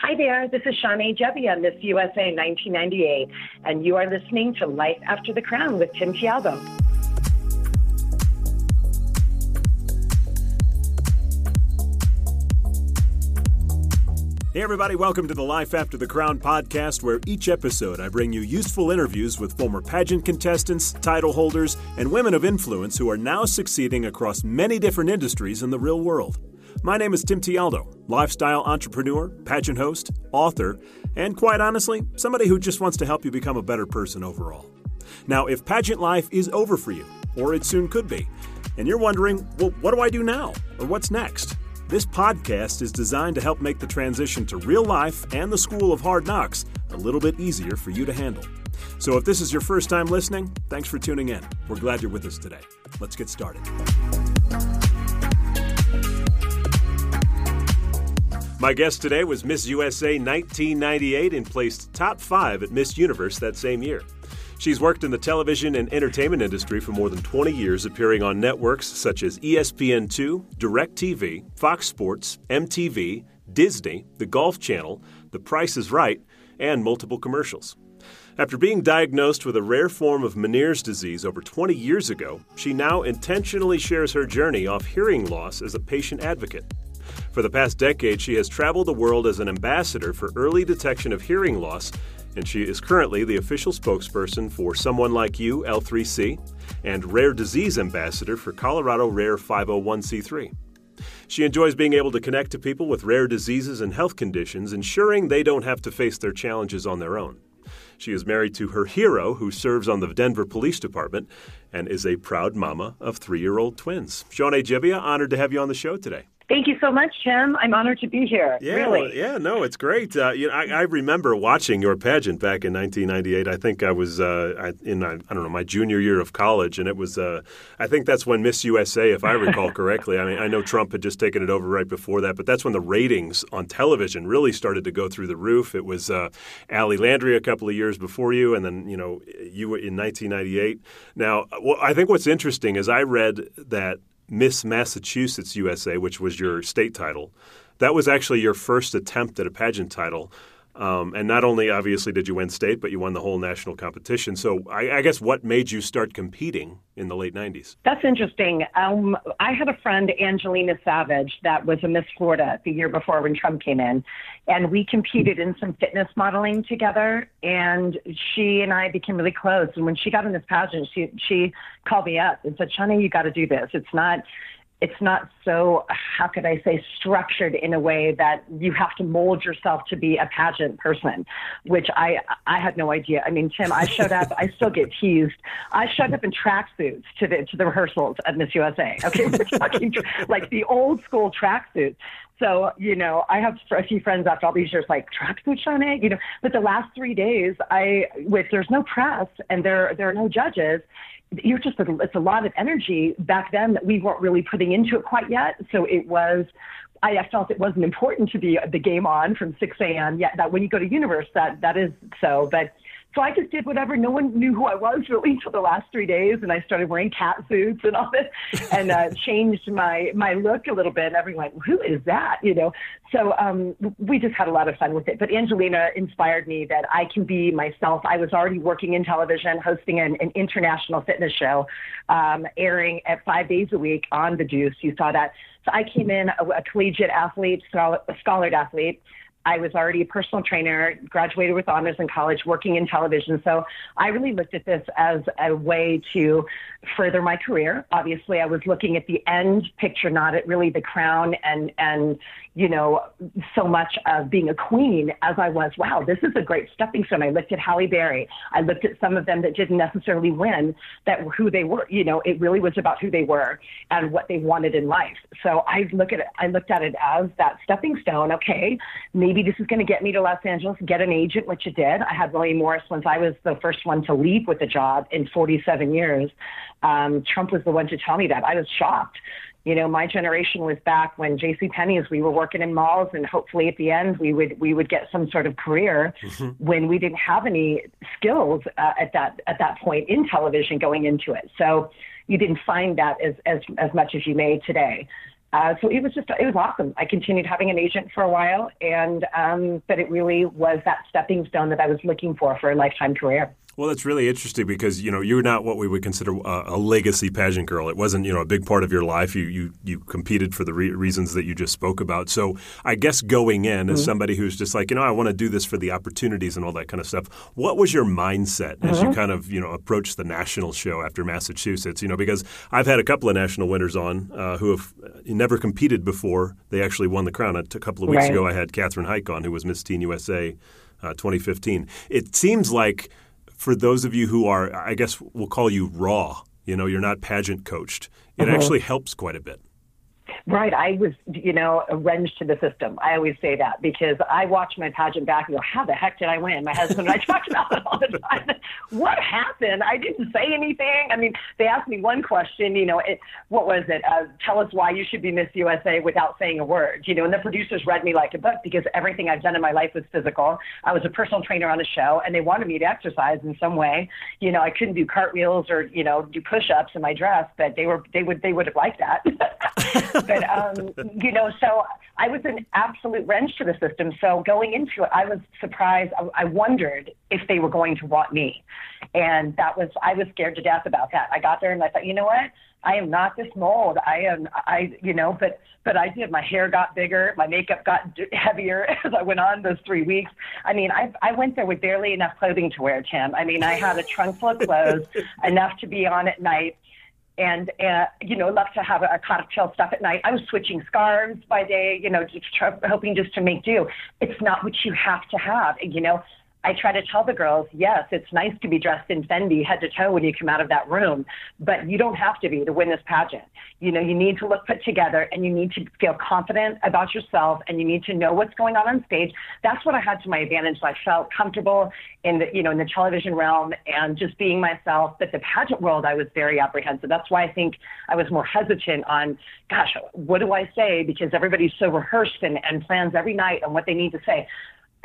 Hi there, this is Shawnae Jebbia, Miss USA 1998, and you are listening to Life After the Crown with Tim Tialdo. Hey, everybody, welcome to the Life After the Crown podcast, where each episode I bring you useful interviews with former pageant contestants, title holders, and women of influence who are now succeeding across many different industries in the real world. My name is Tim Tialdo, lifestyle entrepreneur, pageant host, author, and quite honestly, somebody who just wants to help you become a better person overall. Now, if pageant life is over for you, or it soon could be, and you're wondering, well, what do I do now? Or what's next? This podcast is designed to help make the transition to real life and the school of hard knocks a little bit easier for you to handle. So if this is your first time listening, thanks for tuning in. We're glad you're with us today. Let's get started. My guest today was Miss USA 1998 and placed top five at Miss Universe that same year. She's worked in the television and entertainment industry for more than 20 years, appearing on networks such as ESPN2, DirecTV, Fox Sports, MTV, Disney, the Golf Channel, The Price is Right, and multiple commercials. After being diagnosed with a rare form of Meniere's disease over 20 years ago, she now intentionally shares her journey off hearing loss as a patient advocate. For the past decade, she has traveled the world as an ambassador for early detection of hearing loss, and she is currently the official spokesperson for Someone Like You, L3C, and Rare Disease Ambassador for Colorado Rare 501c3. She enjoys being able to connect to people with rare diseases and health conditions, ensuring they don't have to face their challenges on their own. She is married to her hero, who serves on the Denver Police Department, and is a proud mama of three year old twins. Shawnae Jebbia, honored to have you on the show today. Thank you so much, Tim. I'm honored to be here. Yeah, really. yeah, no, it's great. Uh, you know, I, I, remember watching your pageant back in 1998. I think I was uh, in I don't know my junior year of college, and it was uh, I think that's when Miss USA, if I recall correctly. I mean, I know Trump had just taken it over right before that, but that's when the ratings on television really started to go through the roof. It was uh, Ali Landry a couple of years before you, and then you know you in 1998. Now, well, I think what's interesting is I read that Miss Massachusetts USA, which was your state title. That was actually your first attempt at a pageant title. Um, and not only obviously did you win state, but you won the whole national competition. So I, I guess what made you start competing in the late 90s? That's interesting. Um, I had a friend, Angelina Savage, that was a Miss Florida the year before when Trump came in. And we competed in some fitness modeling together. And she and I became really close. And when she got in this pageant, she, she called me up and said, Shawnae, you got to do this. It's not it's not so how could i say structured in a way that you have to mold yourself to be a pageant person which i i had no idea. I mean tim i showed up i still get teased. I showed up in tracksuits to the to the rehearsals at miss usa okay? We're talking like the old school tracksuits. So, you know, I have a few friends after all these years like tracksuit Shawnae, you know, but the last three days I with there's no press and there there are no judges you're just a, it's a lot of energy back then that we weren't really putting into it quite yet. So it was I, I felt it wasn't important to be the game on from 6 a.m. Yet that when you go to Universe, that that is so. But so I just did whatever. No one knew who I was really until the last three days, and I started wearing cat suits and all this, and uh, changed my my look a little bit. And everyone went, "Who is that?" You know. So um, we just had a lot of fun with it. But Angelina inspired me that I can be myself. I was already working in television, hosting an, an international fitness show, um, airing at five days a week on The Juice. You saw that. So I came in a, a collegiate athlete, scholar, a scholared athlete I was already a personal trainer, graduated with honors in college, working in television. So I really looked at this as a way to further my career. Obviously, I was looking at the end picture, not at really the crown and and you know so much of being a queen as I was. Wow, this is a great stepping stone. I looked at Halle Berry. I looked at some of them that didn't necessarily win, that who they were. You know, it really was about who they were and what they wanted in life. So I look at it. I looked at it as that stepping stone. Okay, maybe this is going to get me to Los Angeles, get an agent, which it did. I had William Morris once I was the first one to leave with a job in 47 years. Um, Trump was the one to tell me that. I was shocked. You know, my generation was back when J.C. Penney's. We were working in malls, and hopefully at the end we would we would get some sort of career. Mm-hmm. When we didn't have any skills uh, at that at that point in television going into it, so you didn't find that as as as much as you may today. uh, so it was just it was awesome. I continued having an agent for a while, and um, but it really was that stepping stone that I was looking for for a lifetime career. Well, that's really interesting because you know you're not what we would consider a, a, legacy pageant girl. It wasn't you know a big part of your life. You you you competed for the re- reasons that you just spoke about. So I guess going in mm-hmm. as somebody who's just like you know I want to do this for the opportunities and all that kind of stuff. What was your mindset mm-hmm. as you mm-hmm. kind of you know approached the national show after Massachusetts? You know because I've had a couple of national winners on uh, who have never competed before. They actually won the crown. A couple of weeks right. ago, I had Katherine Haik on, who was Miss Teen USA uh, 2015. It seems like for those of you who are, I guess we'll call you raw, you know, you're not pageant coached, it uh-huh. actually helps quite a bit. Right. I was, you know, a wrench to the system. I always say that because I watch my pageant back and go, how the heck did I win? My husband and I talked about it all the time. what happened? I didn't say anything. I mean, they asked me one question, you know, it, what was it? Uh, tell us why you should be Miss USA without saying a word, you know, and the producers read me like a book because everything I've done in my life was physical. I was a personal trainer on a show and they wanted me to exercise in some way. You know, I couldn't do cartwheels or, you know, do push-ups in my dress, but they were, they would, they would have liked that. but um, you know, so I was an absolute wrench to the system. So going into it, I was surprised. I, I wondered if they were going to want me, and that was I was scared to death about that. I got there and I thought, you know what? I am not this mold. I am, I, you know, but, but I did. My hair got bigger. My makeup got heavier as I went on those three weeks. I mean, I, I went there with barely enough clothing to wear, Tim. I mean, I had a trunk full of clothes, enough to be on at night and uh, you know love to have a, cocktail stuff at night. I was switching scarves by day, you know, just try, hoping just to make do. It's not what you have to have, you know. I try to tell the girls, yes, it's nice to be dressed in Fendi head to toe when you come out of that room, but you don't have to be to win this pageant. You know, you need to look put together and you need to feel confident about yourself and you need to know what's going on on stage. That's what I had to my advantage. I felt comfortable in the, you know, in the television realm and just being myself. But the pageant world, I was very apprehensive. That's why I think I was more hesitant on, gosh, what do I say? Because everybody's so rehearsed and, and plans every night on what they need to say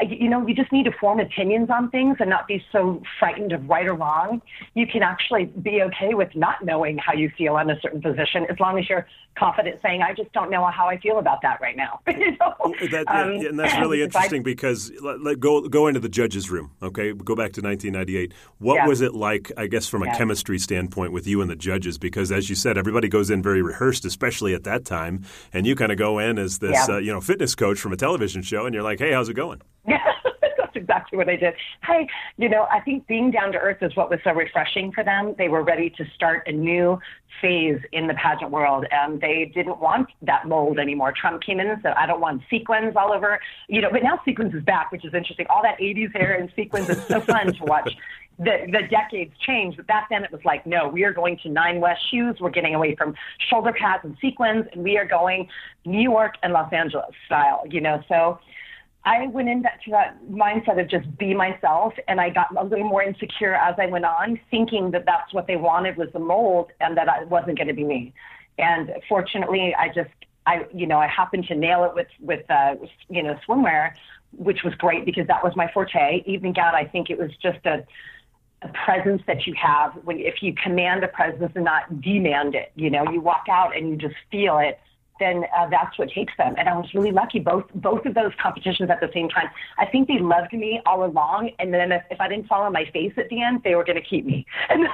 you know, you just need to form opinions on things and not be so frightened of right or wrong. You can actually be okay with not knowing how you feel on a certain position as long as you're confident saying, I just don't know how I feel about that right now. you know? that, um, and that's really interesting I, because let, let, go, go into the judge's room, okay? Go back to 1998. What yeah. was it like, I guess, from a yeah. chemistry standpoint with you and the judges? Because as you said, everybody goes in very rehearsed, especially at that time. And you kind of go in as this, yeah. uh, you know, fitness coach from a television show and you're like, hey, how's it going? Yeah, that's exactly what I did. Hey, you know, I think being down to earth is what was so refreshing for them. They were ready to start a new phase in the pageant world, and they didn't want that mold anymore. Trump came in and said, "I don't want sequins all over," you know. But now sequins is back, which is interesting. All that '80s hair and sequins is so fun to watch. The, the decades changed, but back then it was like, no, we are going to Nine West shoes. We're getting away from shoulder pads and sequins, and we are going New York and Los Angeles style, you know. So I went into that mindset of just be myself, and I got a little more insecure as I went on, thinking that that's what they wanted was the mold, and that I wasn't going to be me. And fortunately, I just, I, you know, I happened to nail it with with, uh, you know, swimwear, which was great because that was my forte. Evening gown, I think it was just a, a presence that you have when if you command a presence and not demand it. You know, you walk out and you just feel it then uh, that's what takes them. And I was really lucky both both of those competitions at the same time. I think they loved me all along, and then if, if I didn't fall on my face at the end, they were going to keep me. And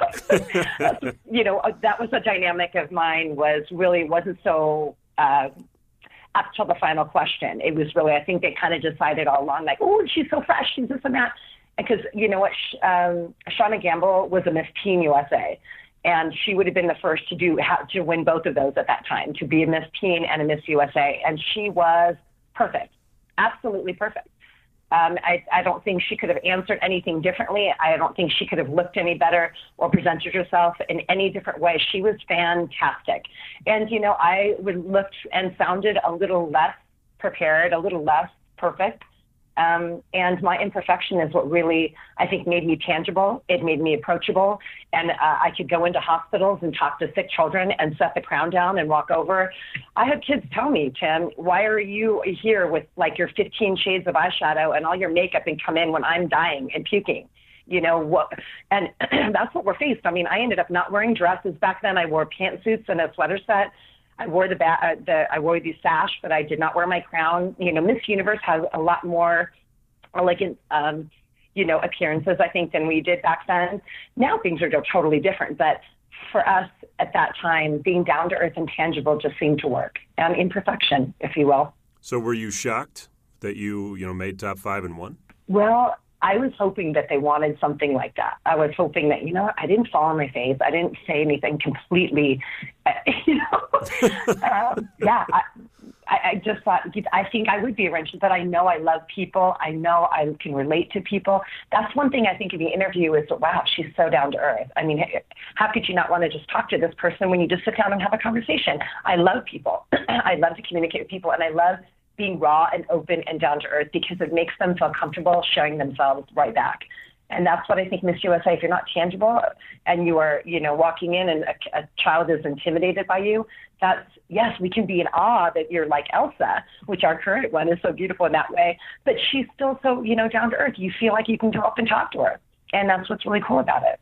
that's, you know, uh, that was a dynamic of mine. Was really wasn't so. Uh, up till the final question, it was really I think they kind of decided all along like, oh, she's so fresh, she's this and that, because you know what, um, Shauna Gambill was a Miss Teen USA, and she would have been the first to do to win both of those at that time, to be a Miss Teen and a Miss USA, and she was perfect, absolutely perfect. Um, I, I don't think she could have answered anything differently. I don't think she could have looked any better or presented herself in any different way. She was fantastic, and you know I would looked and sounded a little less prepared, a little less perfect um, and my imperfection is what really, I think, made me tangible. It made me approachable. And uh, I could go into hospitals and talk to sick children and set the crown down and walk over. I had kids tell me, Tim, why are you here with like your 15 shades of eyeshadow and all your makeup and come in when I'm dying and puking? you know what and that's what we're faced i mean i ended up not wearing dresses back then i wore pantsuits and a sweater set I wore the, ba- uh, the I wore the sash, but I did not wear my crown. You know, Miss Universe has a lot more elegant, um, you know, appearances I think than we did back then. Now things are totally different, but for us at that time, being down to earth and tangible just seemed to work, and imperfection, if you will. So, were you shocked that you you know made top five and won? Well, I was hoping that they wanted something like that. I was hoping that, you know, I didn't fall on my face. I didn't say anything completely, you know. um, yeah, I, I just thought, I think I would be a wrench, but I know I love people. I know I can relate to people. That's one thing I think in the interview is, wow, she's so down to earth. I mean, how could you not want to just talk to this person when you just sit down and have a conversation? I love people. I love to communicate with people, and I love being raw and open and down to earth because it makes them feel comfortable showing themselves right back. And that's what I think Miss USA, if you're not tangible and you are, you know, walking in and a, a child is intimidated by you, that's, yes, we can be in awe that you're like Elsa, which our current one is so beautiful in that way. But she's still so, you know, down to earth. You feel like you can go up and talk to her. And that's what's really cool about it.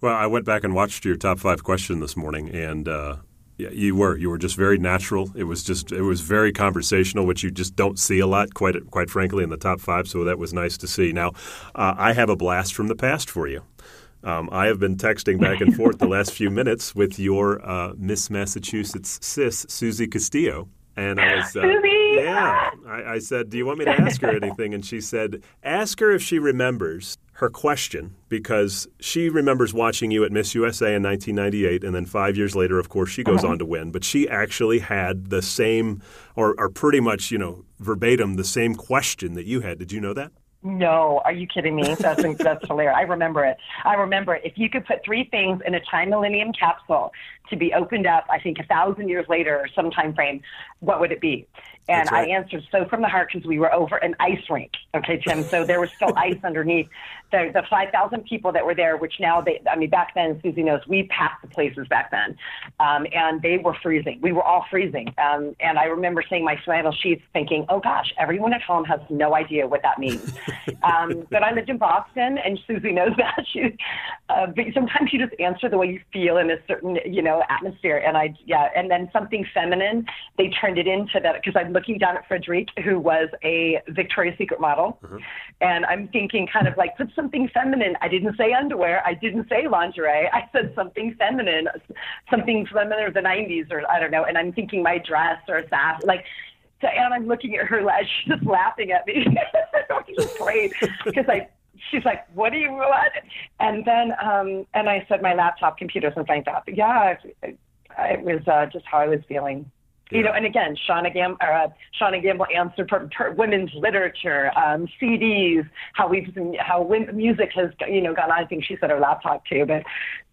Well, I went back and watched your top five question this morning, and uh, yeah, you were. You were just very natural. It was just it was very conversational, which you just don't see a lot, quite quite frankly, in the top five. So that was nice to see. Now, uh, I have a blast from the past for you. Um, I have been texting back and forth the last few minutes with your uh, Miss Massachusetts sis, Susie Castillo. And I was, uh, yeah, I, I said, Do you want me to ask her anything? And she said, Ask her if she remembers her question because she remembers watching you at Miss USA in 1998, and then five years later, of course, she goes uh-huh. on to win. But she actually had the same, or, or pretty much, you know, verbatim, the same question that you had. Did you know that? No, are you kidding me? That's that's hilarious. I remember it. I remember it. If you could put three things in a time millennium capsule to be opened up, I think a thousand years later or some time frame, what would it be? And right. I answered so from the heart because we were over an ice rink. Okay, Tim. So there was still ice underneath the the five thousand people that were there, which now they I mean back then Susie knows we passed the places back then, um, and they were freezing. We were all freezing. Um, and I remember seeing my flannel sheets, thinking, oh gosh, everyone at home has no idea what that means. um, but I lived in Boston, and Susie knows that. She, uh, but sometimes you just answer the way you feel in a certain you know atmosphere. And I yeah, and then something feminine, they turned it into that because I'm looking down at Frederique, who was a Victoria's Secret model. Mm-hmm. And I'm thinking kind of like, put something feminine. I didn't say underwear. I didn't say lingerie. I said something feminine, something feminine of the 90s or I don't know. And I'm thinking my dress or sash. Like, so, and I'm looking at her, she's just laughing at me. it's great because I, she's like, "What do you want?" And then, um, and I said, "My laptop, computer, something like that." But yeah, it, it was uh, just how I was feeling. You know, and again, Shauna, Gam- uh, Shauna Gambill answered for, for women's literature, um, CDs, how we've how music has you know gone. I think she said her laptop too, but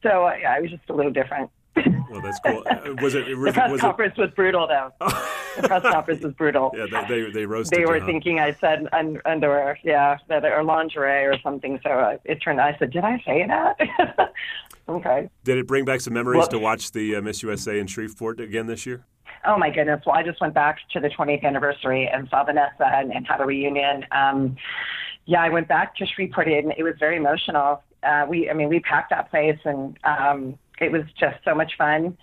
so uh, yeah, it was just a little different. Well, that's cool. Uh, was it? Was, the press was conference it... was brutal, though. the press conference was brutal. Yeah, they they, they roasted. They were huh? thinking I said un- underwear, yeah, that or lingerie or something. So uh, it turned. I said, did I say that? okay. Did it bring back some memories well, to watch the uh, Miss USA in Shreveport again this year? Oh my goodness! Well, I just went back to the 20th anniversary and saw Vanessa and, and had a reunion. Um, yeah, I went back to Shreveport and it was very emotional. Uh, we, I mean, we packed that place and um, it was just so much fun.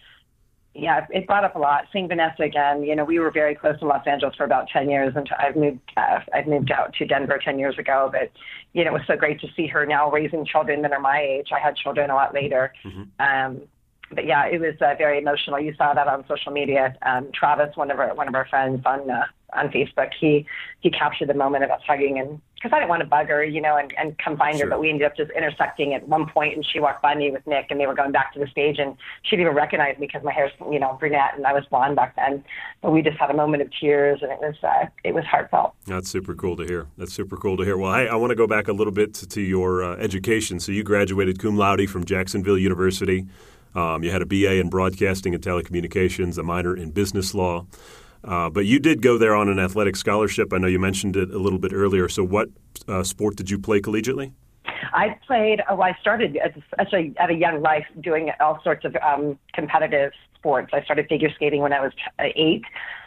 Yeah, it brought up a lot. Seeing Vanessa again, you know, we were very close to Los Angeles for about 10 years until I've moved, uh, I've moved out to Denver 10 years ago. But, you know, it was so great to see her now raising children that are my age. I had children a lot later. Mm-hmm. Um, but yeah, it was uh, very emotional. You saw that on social media. Um, Travis, one of our one of our friends on uh, on Facebook, he he captured the moment of us hugging, and because I didn't want to bug her, you know, and, and come find sure. her, but we ended up just intersecting at one point, and she walked by me with Nick, and they were going back to the stage, and she didn't even recognize me because my hair's you know brunette, and I was blonde back then. But we just had a moment of tears, and it was uh, it was heartfelt. That's super cool to hear. That's super cool to hear. Well, I, I want to go back a little bit to, to your uh, education. So you graduated cum laude from Jacksonville University. Um, you had a BA in broadcasting and telecommunications, a minor in business law. Uh, but you did go there on an athletic scholarship. I know you mentioned it a little bit earlier. So, what uh, sport did you play collegiately? I played. Oh, I started actually at a young life doing all sorts of um, competitive sports. I started figure skating when I was eight.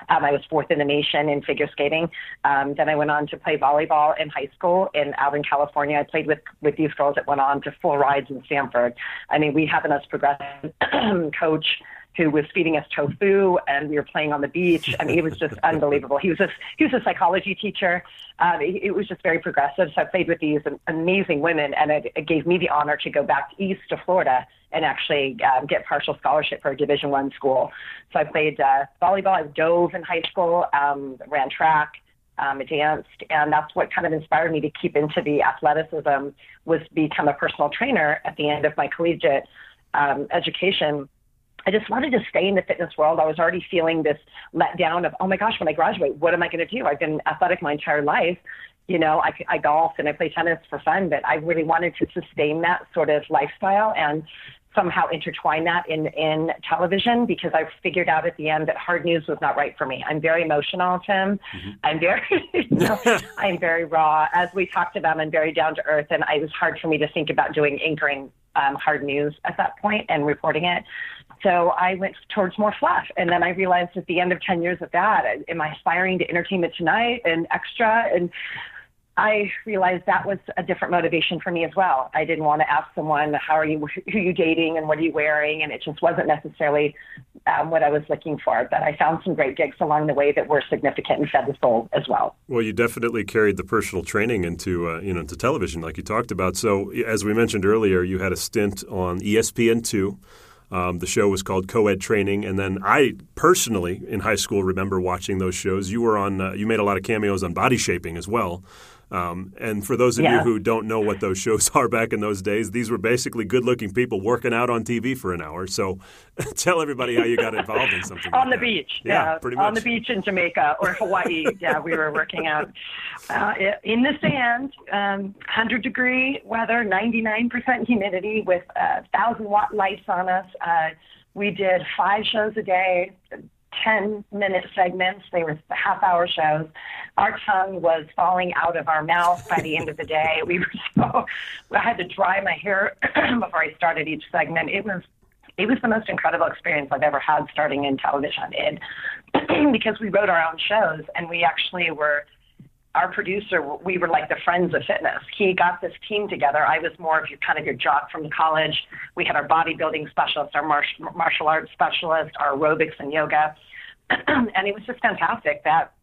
Um, I was fourth in the nation in figure skating. Um, then I went on to play volleyball in high school in out in California. I played with with these girls that went on to full rides in Stanford. I mean, we have an us progressive coach who was feeding us tofu, and we were playing on the beach. I mean, it was just unbelievable. He was a he was a psychology teacher. Um, it, it was just very progressive. So I played with these amazing women, and it, it gave me the honor to go back east to Florida and actually um, get partial scholarship for a Division One school. So I played uh, volleyball. I dove in high school, um, ran track, um, danced, and that's what kind of inspired me to keep into the athleticism. Was become a personal trainer at the end of my collegiate um, education I just wanted to stay in the fitness world. I was already feeling this letdown of, oh my gosh, when I graduate, what am I going to do? I've been athletic my entire life. You know, I, I golf and I play tennis for fun, but I really wanted to sustain that sort of lifestyle and somehow intertwine that in, in television because I figured out at the end that hard news was not right for me. I'm very emotional, Tim. Mm-hmm. I'm very, you know, I'm very raw. As we talked about, I'm very down to earth, and it was hard for me to think about doing anchoring um, hard news at that point and reporting it. So I went towards more fluff. And then I realized at the end of 10 years of that, am I aspiring to Entertainment Tonight and Extra? And I realized that was a different motivation for me as well. I didn't want to ask someone, how are you, who are you dating and what are you wearing? And it just wasn't necessarily um, what I was looking for. But I found some great gigs along the way that were significant and fed the soul as well. Well, you definitely carried the personal training into, uh, you know, into television like you talked about. So as we mentioned earlier, you had a stint on ESPN2. Um, the show was called Co-ed Training, and then I personally in high school remember watching those shows. You were on, uh, you made a lot of cameos on Body Shaping as well. Um, and for those of yeah. you who don't know what those shows are back in those days, these were basically good-looking people working out on TV for an hour. So, tell everybody how you got involved in something on like the that. beach. Yeah, yeah, pretty much on the beach in Jamaica or Hawaii. yeah, we were working out uh, in the sand, um, 100 degree weather, 99% humidity, with a thousand watt lights on us. Uh, we did five shows a day, 10 minute segments. They were half hour shows. Our tongue was falling out of our mouth by the end of the day. We were so, I had to dry my hair before I started each segment. It was, it was the most incredible experience I've ever had starting in television. It, because we wrote our own shows and we actually were, our producer, we were like the friends of fitness. He got this team together. I was more of your kind of your jock from college. We had our bodybuilding specialist, our martial, martial arts specialist, our aerobics and yoga. and it was just fantastic that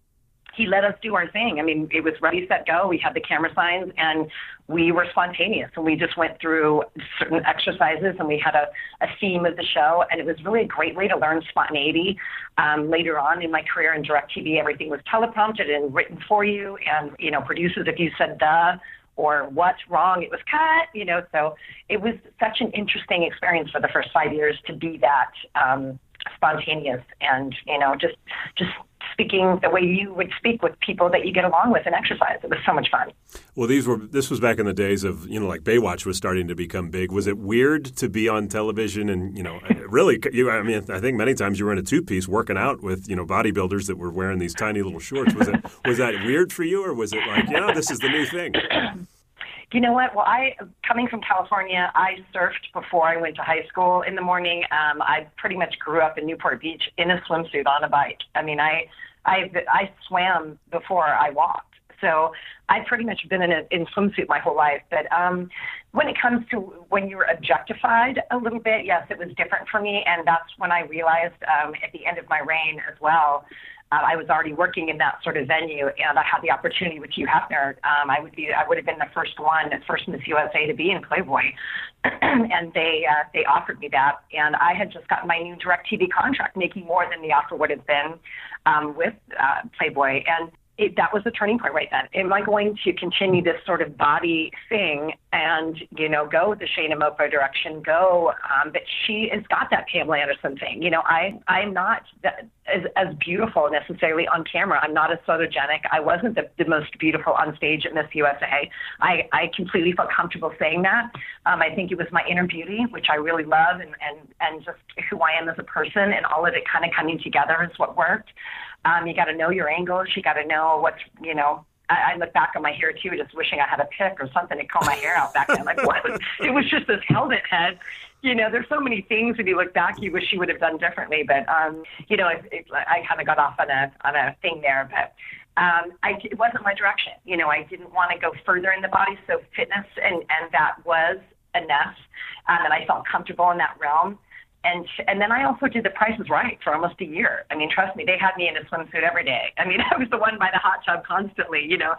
he let us do our thing. I mean, it was ready, set, go. We had the camera signs and we were spontaneous and we just went through certain exercises and we had a, a theme of the show. And it was really a great way to learn spontaneity. Um, later on in my career in DirecTV, everything was teleprompted and written for you. And, you know, producers, if you said duh, or what's wrong, it was cut, you know. So it was such an interesting experience for the first five years to be that um, spontaneous and you know just just speaking the way you would speak with people that you get along with and exercise. It was so much fun. Well, these were this was back in the days of you know like Baywatch was starting to become big. Was it weird to be on television and you know really? You, I mean, I think many times you were in a two piece working out with you know bodybuilders that were wearing these tiny little shorts. Was it was that weird for you, or was it like you know this is the new thing? You know what? Well, I coming from California, I surfed before I went to high school in the morning. Um, I pretty much grew up in Newport Beach in a swimsuit on a bike. I mean, I I I swam before I walked, so I've pretty much been in a in swimsuit my whole life. But um, when it comes to when you were objectified a little bit, yes, it was different for me, and that's when I realized um, at the end of my reign as well uh, I was already working in that sort of venue, and I had the opportunity with Hugh Hefner. Um, I would be, I would have been the first one, first Miss USA to be in Playboy, and they uh, they offered me that, and I had just gotten my new DirecTV contract, making more than the offer would have been um, with uh, Playboy, and it, that was the turning point right then. Am I going to continue this sort of body thing and, you know, go the Shanna Moakler direction, go, um, but she has got that Pamela Anderson thing. You know, I, I'm not that, as, as beautiful necessarily on camera. I'm not as photogenic. I wasn't the, the most beautiful on stage at Miss USA. I, I completely felt comfortable saying that. Um, I think it was my inner beauty, which I really love, and, and, and just who I am as a person, and all of it kind of coming together is what worked. Um, you got to know your angles. You got to know what's, you know, I, I look back on my hair too, just wishing I had a pick or something to comb my hair out back then. Like, what? it was just this helmet head. You know, there's so many things when you look back you wish you would have done differently. But, um, you know, it, it, I kind of got off on a on a thing there. But um, I, it wasn't my direction. You know, I didn't want to go further in the body. So fitness and, and that was enough. Um, and I felt comfortable in that realm and and then I also did the Price is Right for almost a year. I mean, trust me, they had me in a swimsuit every day. I mean, I was the one by the hot tub constantly, you know.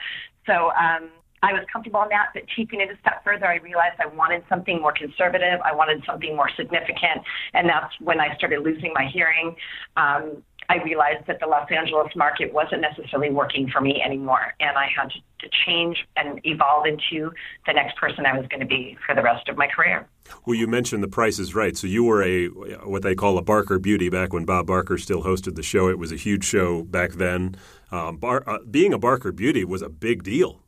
So um, I was comfortable in that, but taking it a step further, I realized I wanted something more conservative. I wanted something more significant, and that's when I started losing my hearing. Um, I realized that the Los Angeles market wasn't necessarily working for me anymore, and I had to, change and evolve into the next person I was going to be for the rest of my career. Well, you mentioned The Price is Right. So you were a what they call a Barker beauty back when Bob Barker still hosted the show. It was a huge show back then. Um, Bar, uh, being a Barker beauty was a big deal.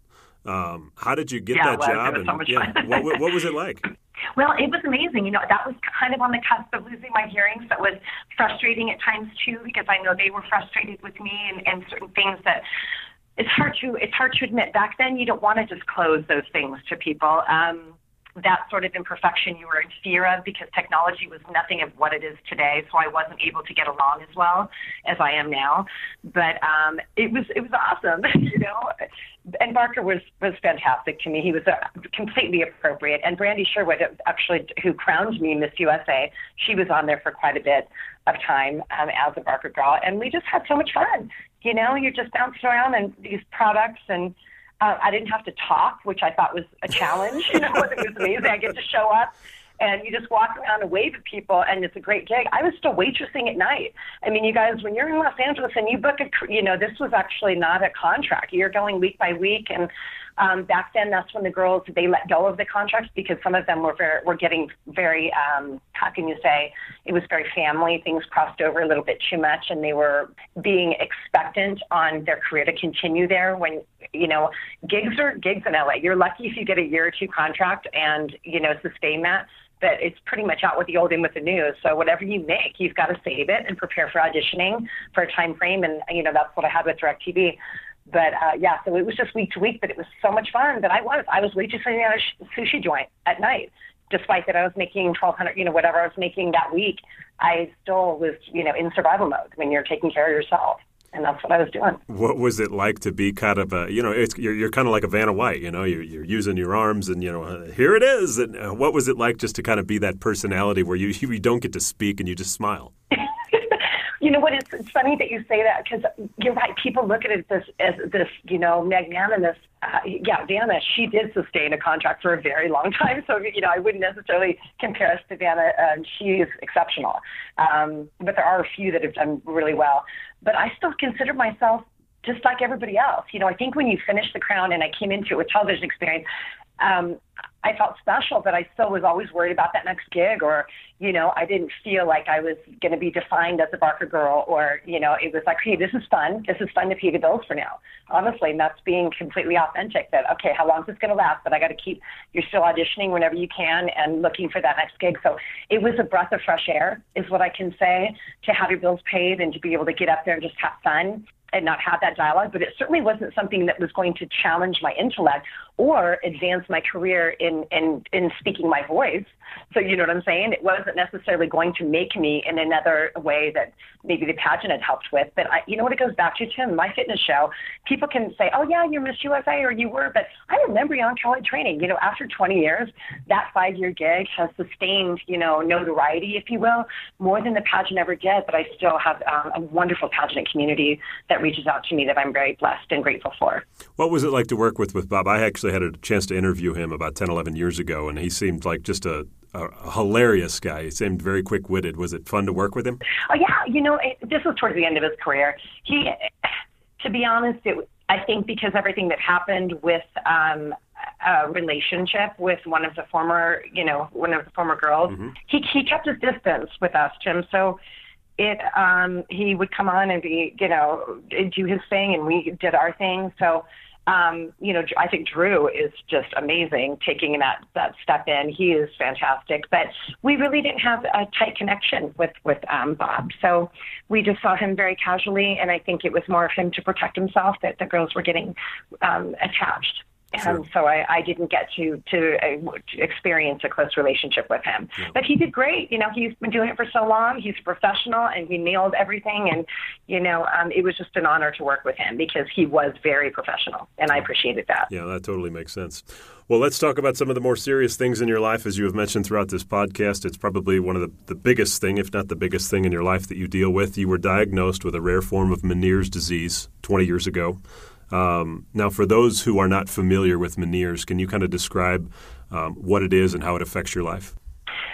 Um, how did you get yeah, that well, job? and, so yeah, what, what was it like? Well, it was amazing. You know, that was kind of on the cusp of losing my hearing, so it was frustrating at times too because I know they were frustrated with me and, and certain things that it's hard to it's hard to admit. Back then, you don't want to disclose those things to people. Um, that sort of imperfection you were in fear of because technology was nothing of what it is today. So I wasn't able to get along as well as I am now. But um, it was it was awesome, you know. And Barker was was fantastic to me. He was uh, completely appropriate. And Brandi Sherwood, actually, who crowned me Miss USA, she was on there for quite a bit of time um, as a Barker girl, and we just had so much fun. You know, you're just bouncing around and these products and uh, I didn't have to talk, which I thought was a challenge. You know, it was amazing. I get to show up and you just walk around and wave at people, and it's a great gig. I was still waitressing at night. I mean, you guys, when you're in Los Angeles and you book a, you know, this was actually not a contract. You're going week by week, and um, back then, that's when the girls they let go of the contracts because some of them were very were getting very um, how can you say it was very family. Things crossed over a little bit too much, and they were being expectant on their career to continue there. When you know gigs are gigs in LA, you're lucky if you get a year or two contract and you know sustain that but it's pretty much out with the old in with the new. So whatever you make, you've got to save it and prepare for auditioning for a time frame. And you know that's what I had with DirecTV. But uh, yeah, so it was just week to week, but it was so much fun that I was I was waitressing at a sushi joint at night, despite that I was making twelve hundred, you know, whatever I was making that week. I still was, you know, in survival mode when you're taking care of yourself and that's what I was doing. What was it like to be kind of a, you know, it's, you're, you're kind of like a Vanna White, you know, you're, you're using your arms and, you know, uh, here it is. And uh, what was it like just to kind of be that personality where you, you don't get to speak and you just smile? You know what? It's, it's funny that you say that because you're right. People look at it as this, as this, you know, magnanimous. Uh, yeah, Vanna, she did sustain a contract for a very long time. So, you know, I wouldn't necessarily compare us to Vanna. Um, she is exceptional. Um, but there are a few that have done really well. But I still consider myself just like everybody else. You know, I think when you finish The Crown and I came into it with television experience, um, I felt special, but I still was always worried about that next gig, or you know, I didn't feel like I was going to be defined as a Barker girl, or you know, it was like, hey, this is fun. This is fun to pay the bills for now. Honestly, and that's being completely authentic. That okay, how long is this going to last? But I got to keep. You're still auditioning whenever you can and looking for that next gig. So it was a breath of fresh air, is what I can say, to have your bills paid and to be able to get up there and just have fun and not have that dialogue, but it certainly wasn't something that was going to challenge my intellect or advance my career in, in, in speaking my voice. So, you know what I'm saying? It wasn't necessarily going to make me in another way that maybe the pageant had helped with. But I, you know what it goes back to, Tim? My fitness show, people can say, oh, yeah, you're Miss USA or you were, but I remember you on training. You know, after 20 years, that five year gig has sustained, you know, notoriety, if you will, more than the pageant ever did. But I still have um, a wonderful pageant community that reaches out to me that I'm very blessed and grateful for. What was it like to work with, with Bob? I actually had a chance to interview him about 10, 11 years ago, and he seemed like just a, a hilarious guy. He seemed very quick witted. Was it fun to work with him? Oh, yeah. You know, it, this was towards the end of his career. He, to be honest, it, I think because everything that happened with um, a relationship with one of the former, you know, one of the former girls, mm-hmm. he, he kept his distance with us, Jim. So it um he would come on and be you know do his thing and we did our thing so um, you know, I think Drew is just amazing taking that that step in. He is fantastic, but we really didn't have a tight connection with with um, Bob, so we just saw him very casually, and I think it was more of him to protect himself that the girls were getting um, attached. And so I, I didn't get to to, uh, to experience a close relationship with him. Yeah. But he did great. You know, he's been doing it for so long. He's professional, and he nailed everything. And you know, um, it was just an honor to work with him because he was very professional, and I appreciated that. Yeah, that totally makes sense. Well, let's talk about some of the more serious things in your life. As you have mentioned throughout this podcast, it's probably one of the, the biggest thing, if not the biggest thing in your life that you deal with. You were diagnosed with a rare form of Meniere's disease 20 years ago. Um, now, for those who are not familiar with Meniere's, can you kind of describe um, what it is and how it affects your life?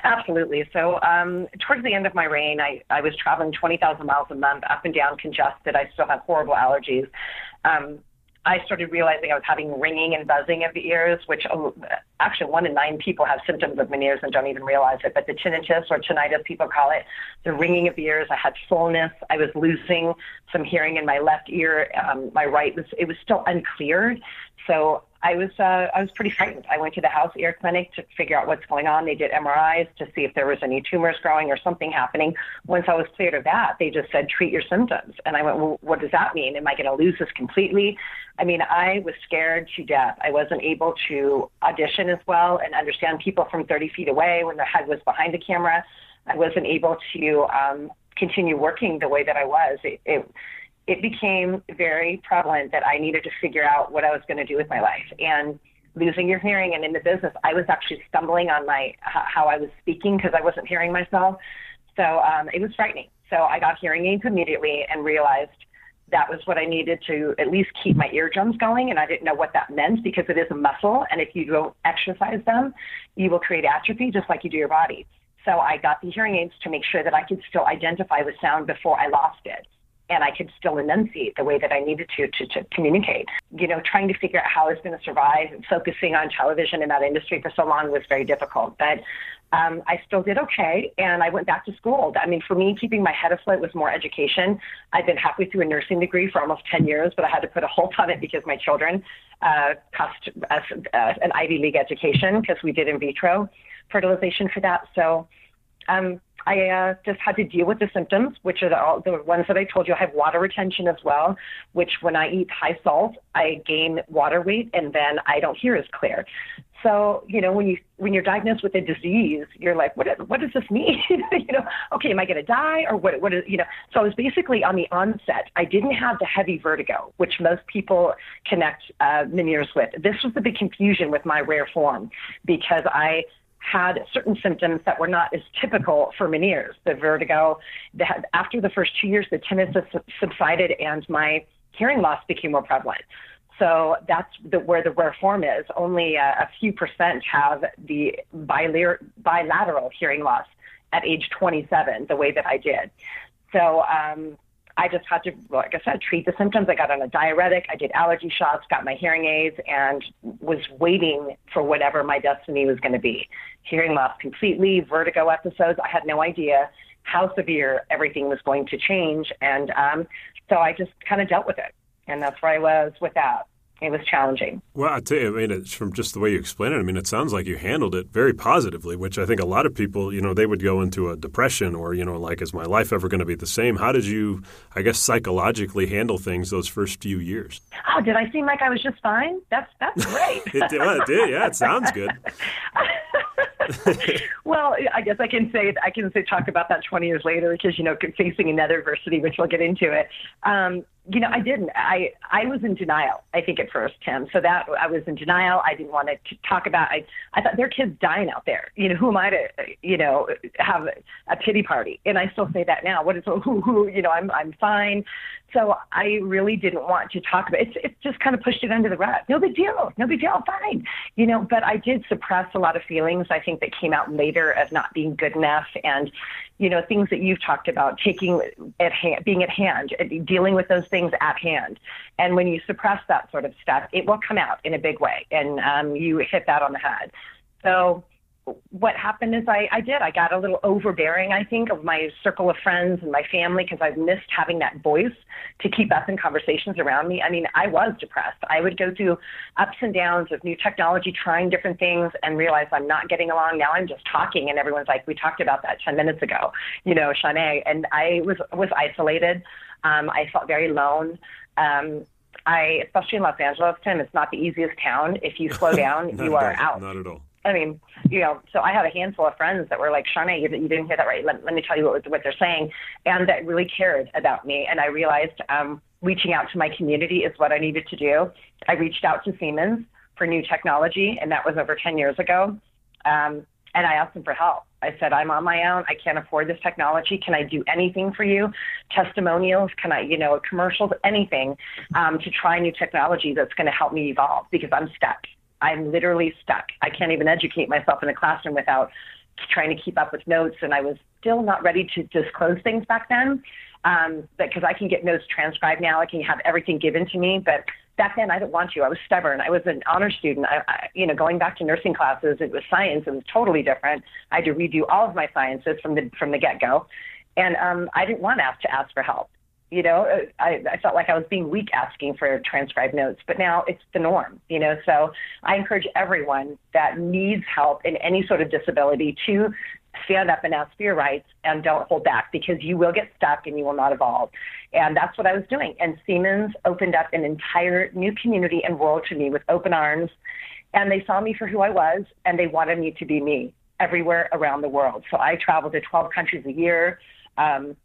Absolutely. So, um, towards the end of my reign, I, I was traveling 20,000 miles a month, up and down, congested. I still have horrible allergies. Um, I started realizing I was having ringing and buzzing of the ears, which oh, actually one in nine people have symptoms of Meniere's and don't even realize it. But the tinnitus or tinnitus, people call it, the ringing of the ears. I had fullness. I was losing some hearing in my left ear. Um, my right was it was still uncleared. So I was uh, I was pretty frightened. I went to the house ear clinic to figure out what's going on. They did MRIs to see if there was any tumors growing or something happening. Once I was cleared of that, they just said treat your symptoms. And I went, well, what does that mean? Am I going to lose this completely? I mean, I was scared to death. I wasn't able to audition as well and understand people from 30 feet away when their head was behind the camera. I wasn't able to um, continue working the way that I was. It, it it became very prevalent that I needed to figure out what I was going to do with my life. And losing your hearing and in the business, I was actually stumbling on my how I was speaking because I wasn't hearing myself. So um, it was frightening. So I got hearing aids immediately and realized that was what I needed to at least keep my eardrums going. And I didn't know what that meant because it is a muscle. And if you don't exercise them, you will create atrophy just like you do your body. So I got the hearing aids to make sure that I could still identify with sound before I lost it and I could still enunciate the way that I needed to, to to communicate. You know, trying to figure out how I was going to survive focusing on television in that industry for so long was very difficult. But um, I still did okay, and I went back to school. I mean, for me, keeping my head afloat was more education. I've been halfway through a nursing degree for almost 10 years, but I had to put a halt on it because my children uh, cost us uh, an Ivy League education because we did in vitro fertilization for that. So um, I uh, just had to deal with the symptoms, which are the, all, the ones that I told you. I have water retention as well, which when I eat high salt, I gain water weight and then I don't hear as clear. So, you know, when you when you're diagnosed with a disease, you're like, what what does this mean? you know, okay, am I going to die or what what is, you know? So I was basically on the onset. I didn't have the heavy vertigo, which most people connect uh, Meniere's with. This was the big confusion with my rare form because I had certain symptoms that were not as typical for Meniere's. The vertigo, the, after the first two years, the tinnitus subsided and my hearing loss became more prevalent. So that's the, where the rare form is. Only a, a few percent have the bilateral hearing loss at age 27, the way that I did. So um, I just had to, like I said, treat the symptoms. I got on a diuretic, I did allergy shots, got my hearing aids, and was waiting for whatever my destiny was going to be. Hearing loss completely, vertigo episodes. I had no idea how severe everything was going to change. And um, so I just kind of dealt with it. And that's where I was with that it was challenging. Well, I tell you, I mean, it's from just the way you explain it. I mean, it sounds like you handled it very positively, which I think a lot of people, you know, they would go into a depression or, you know, like, is my life ever going to be the same? How did you, I guess, psychologically handle things those first few years? Oh, did I seem like I was just fine? That's that's great. it, did, well, it did. Yeah, it sounds good. well, I guess I can say I can say talk about that 20 years later because you know facing another adversity, which we'll get into it. Um, you know, I didn't. I I was in denial. I think at first, Tim. So that I was in denial. I didn't want to talk about. I I thought there are kids dying out there. You know, who am I to you know have a pity party? And I still say that now. What is who who? You know, I'm I'm fine. So I really didn't want to talk about it. It's, it just kind of pushed it under the rug. No big deal. No big deal. Fine. You know, but I did suppress a lot of feelings. I think that came out later of not being good enough and, you know, things that you've talked about, taking at hand, being at hand, dealing with those things at hand. And when you suppress that sort of stuff, it will come out in a big way. And um, you hit that on the head. So what happened is I, I did. I got a little overbearing, I think, of my circle of friends and my family because I've missed having that voice to keep us in conversations around me. I mean, I was depressed. I would go through ups and downs of new technology, trying different things, and realize I'm not getting along. Now I'm just talking, and everyone's like, "We talked about that 10 minutes ago," you know, Shawnae. And I was was isolated. Um, I felt very alone. Um, I, especially in Los Angeles, Tim, it's not the easiest town. If you slow down, you are all, out. Not at all. I mean, you know, so I had a handful of friends that were like, Shawnae, you, you didn't hear that right. Let, let me tell you what, what they're saying. And that really cared about me. And I realized um, reaching out to my community is what I needed to do. I reached out to Siemens for new technology, and that was over 10 years ago. Um, and I asked them for help. I said, I'm on my own. I can't afford this technology. Can I do anything for you? Testimonials? Can I, you know, commercials? Anything um, to try new technology that's going to help me evolve because I'm stuck. I'm literally stuck. I can't even educate myself in a classroom without trying to keep up with notes. And I was still not ready to disclose things back then um, because I can get notes transcribed now. I can have everything given to me, but back then I didn't want to. I was stubborn. I was an honor student. I, I, you know, going back to nursing classes, it was science. It was totally different. I had to redo all of my sciences from the from the get go, and um, I didn't want to ask to ask for help. You know, uh, I, I felt like I was being weak asking for transcribed notes, but now it's the norm. You know, so I encourage everyone that needs help in any sort of disability to stand up and ask for your rights and don't hold back because you will get stuck and you will not evolve. And that's what I was doing. And Siemens opened up an entire new community and world to me with open arms. And they saw me for who I was and they wanted me to be me everywhere around the world. So I traveled to 12 countries a year. Um,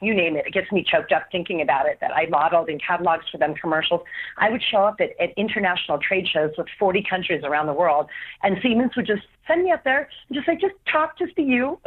you name it, it gets me choked up thinking about it that I modeled and catalogs for them commercials. I would show up at, at international trade shows with 40 countries around the world, and Siemens would just send me up there and just say, just talk, just be you.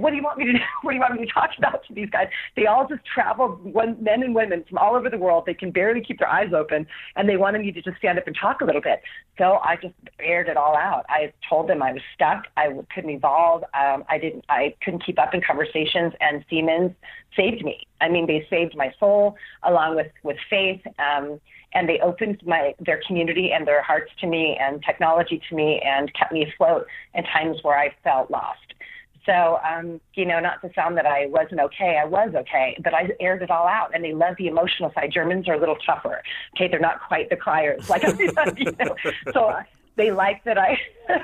What do you want me to do? What do you want me to talk about to these guys? They all just travel, men and women from all over the world. They can barely keep their eyes open, and they wanted me to just stand up and talk a little bit. So I just aired it all out. I told them I was stuck. I couldn't evolve. Um, I didn't. I couldn't keep up in conversations, and Siemens saved me. I mean, they saved my soul along with with faith. Um, and they opened my their community and their hearts to me and technology to me and kept me afloat in times where I felt lost. So, um, you know, not to sound that I wasn't okay, I was okay, but I aired it all out, and they love the emotional side. Germans are a little tougher. Okay, they're not quite the criers like you know. So uh, they like that I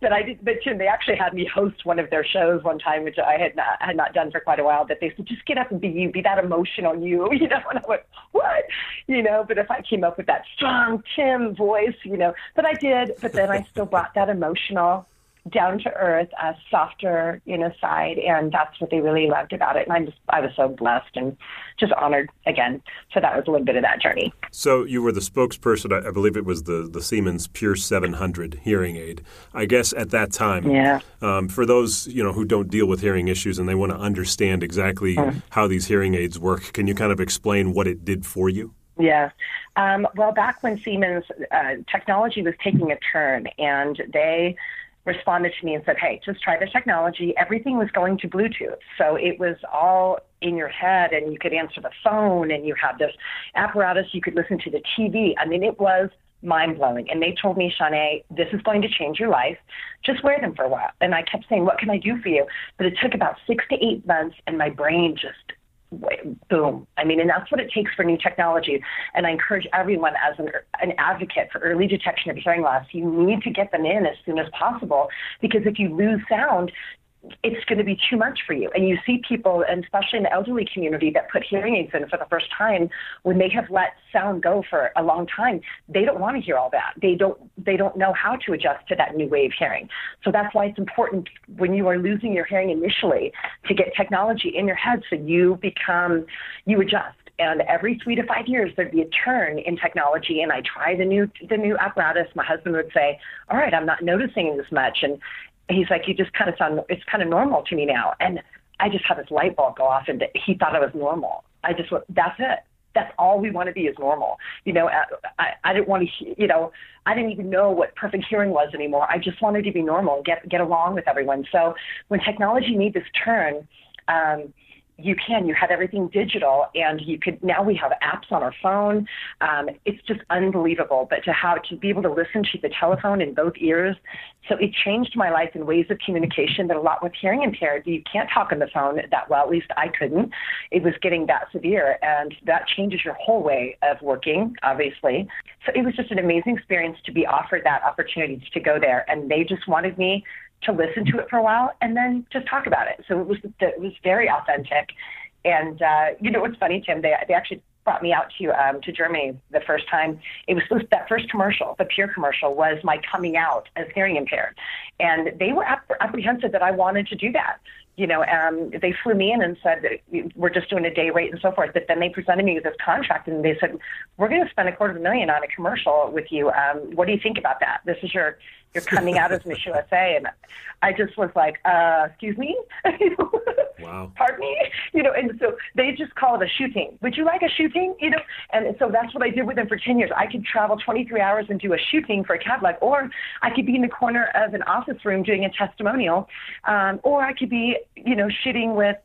that I did. But Tim, they actually had me host one of their shows one time, which I had not had not done for quite a while. That they said, just get up and be you, be that emotional you, you know. And I went, what, you know? But if I came up with that strong Tim voice, you know, but I did. But then I still brought that emotional down to earth, a softer, you know, side, and that's what they really loved about it. And I'm just, I was so blessed and just honored again. So that was a little bit of that journey. So you were the spokesperson, I believe it was the the Siemens Pure 700 hearing aid. I guess at that time, yeah. Um, for those you know who don't deal with hearing issues and they want to understand exactly mm. how these hearing aids work, can you kind of explain what it did for you? Yeah. Um, well, back when Siemens uh, technology was taking a turn, and they responded to me and said, Hey, just try the technology. Everything was going to Bluetooth. So it was all in your head and you could answer the phone and you had this apparatus, you could listen to the TV. I mean, it was mind blowing. And they told me, Shawnae, this is going to change your life. Just wear them for a while. And I kept saying, What can I do for you? But it took about six to eight months and my brain just boom. I mean, and that's what it takes for new technology. And I encourage everyone as an, an advocate for early detection of hearing loss, you need to get them in as soon as possible because if you lose sound, it's going to be too much for you. And you see people, and especially in the elderly community, that put hearing aids in for the first time when they have let sound go for a long time. They don't want to hear all that. They don't. They don't know how to adjust to that new way of hearing. So that's why it's important when you are losing your hearing initially to get technology in your head so you become you adjust and every three to five years there'd be a turn in technology and i try the new the new apparatus my husband would say all right i'm not noticing this much and he's like, you just kind of sound, it's kind of normal to me now. And I just had this light bulb go off and he thought I was normal. I just went, that's it. That's all we want to be is normal. You know, I, I didn't want to, you know, I didn't even know what perfect hearing was anymore. I just wanted to be normal and get, get along with everyone. So when technology made this turn, um, you can. You have everything digital, and you could. Now we have apps on our phone. Um, it's just unbelievable. But to have to be able to listen to the telephone in both ears, so it changed my life in ways of communication that a lot with hearing impaired you can't talk on the phone that well. At least I couldn't. It was getting that severe, and that changes your whole way of working, obviously. So it was just an amazing experience to be offered that opportunity to go there, and they just wanted me to listen to it for a while and then just talk about it. So it was it was very authentic. And uh, you know what's funny, Tim? They they actually brought me out to um, to Germany the first time. It was supposed, that first commercial, the Pure commercial, was my coming out as hearing impaired, and they were apprehensive that I wanted to do that. You know, um, they flew me in and said we're just doing a day rate and so forth. But then they presented me with this contract, and they said we're going to spend a quarter of a million on a commercial with you. Um, what do you think about that? This is your you're coming out as Miss USA. And I just was like, uh, excuse me? wow. Pardon me? You know, and so they just call it a shooting. Would you like a shooting? You know, and so that's what I did with them for 10 years. I could travel 23 hours and do a shooting for a catalog, or I could be in the corner of an office room doing a testimonial, um, or I could be, you know, shooting with,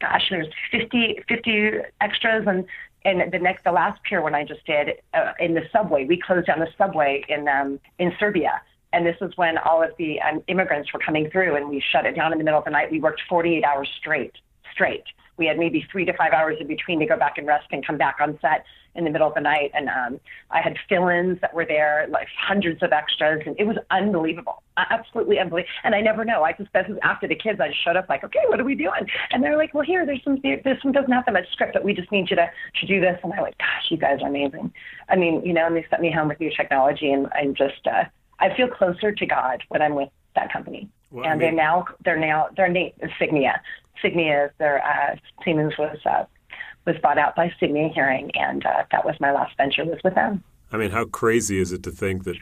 gosh, there's 50, 50 extras and and the next, the last pier one I just did uh, in the subway, we closed down the subway in um, in Serbia, and this was when all of the um, immigrants were coming through, and we shut it down in the middle of the night. We worked 48 hours straight, straight. We had maybe three to five hours in between to go back and rest and come back on set in the middle of the night. And um, I had fill-ins that were there, like hundreds of extras, and it was unbelievable, absolutely unbelievable. And I never know. I just this was after the kids. I just showed up like, okay, what are we doing? And they're like, well, here, there's some. This one doesn't have that much script, but we just need you to to do this. And I'm like, gosh, you guys are amazing. I mean, you know, and they sent me home with new technology, and I'm just, uh, I feel closer to God when I'm with that company. Well, and I mean, they're now they're now they're Nate Signia. Signia is their uh, Siemens was uh, was bought out by Signia Hearing, and uh, that was my last venture was with them. I mean, how crazy is it to think that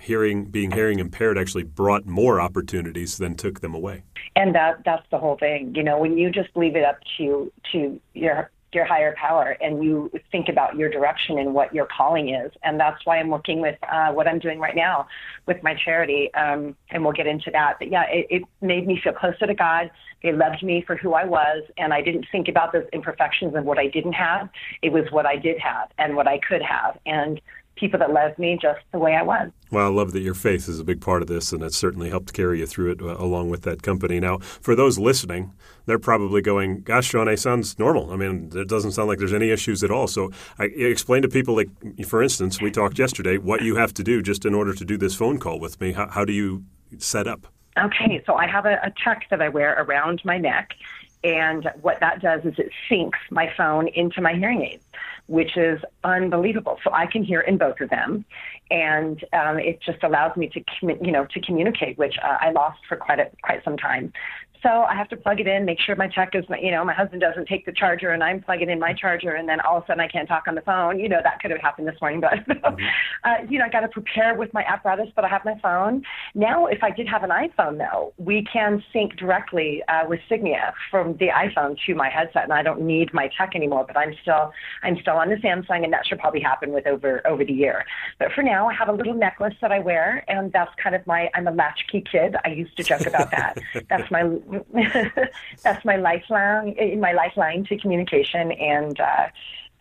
hearing, being hearing impaired, actually brought more opportunities than took them away? And that that's the whole thing. You know, when you just leave it up to to your your higher power and you think about your direction and what your calling is. And that's why I'm working with uh, what I'm doing right now with my charity. Um, and we'll get into that. But yeah, it, it made me feel closer to God. They loved me for who I was. And I didn't think about those imperfections and what I didn't have. It was what I did have and what I could have. And people that loved me just the way I was. Well, I love that your faith is a big part of this, and it's certainly helped carry you through it uh, along with that company. Now, for those listening, they're probably going, "Gosh, Sean, sounds normal. I mean, it doesn't sound like there's any issues at all." So, I explain to people, like for instance, we talked yesterday, what you have to do just in order to do this phone call with me. How, how do you set up? Okay, so I have a, a tech that I wear around my neck, and what that does is it syncs my phone into my hearing aids which is unbelievable. So I can hear in both of them, and um, it just allows me to, you know, to communicate, which uh, I lost for quite a, quite some time. So I have to plug it in, make sure my check is, you know, my husband doesn't take the charger and I'm plugging in my charger and then all of a sudden I can't talk on the phone. You know, that could have happened this morning, but, mm-hmm. uh, you know, I got to prepare with my apparatus, but I have my phone. Now, if I did have an iPhone though, we can sync directly uh, with Signia from the iPhone to my headset and I don't need my tech anymore, but I'm still, I'm still on the Samsung and that should probably happen with over, over the year. But for now, I have a little necklace that I wear and that's kind of my, I'm a latchkey kid. I used to joke about that. that's my that's my lifeline, my lifeline to communication, and uh,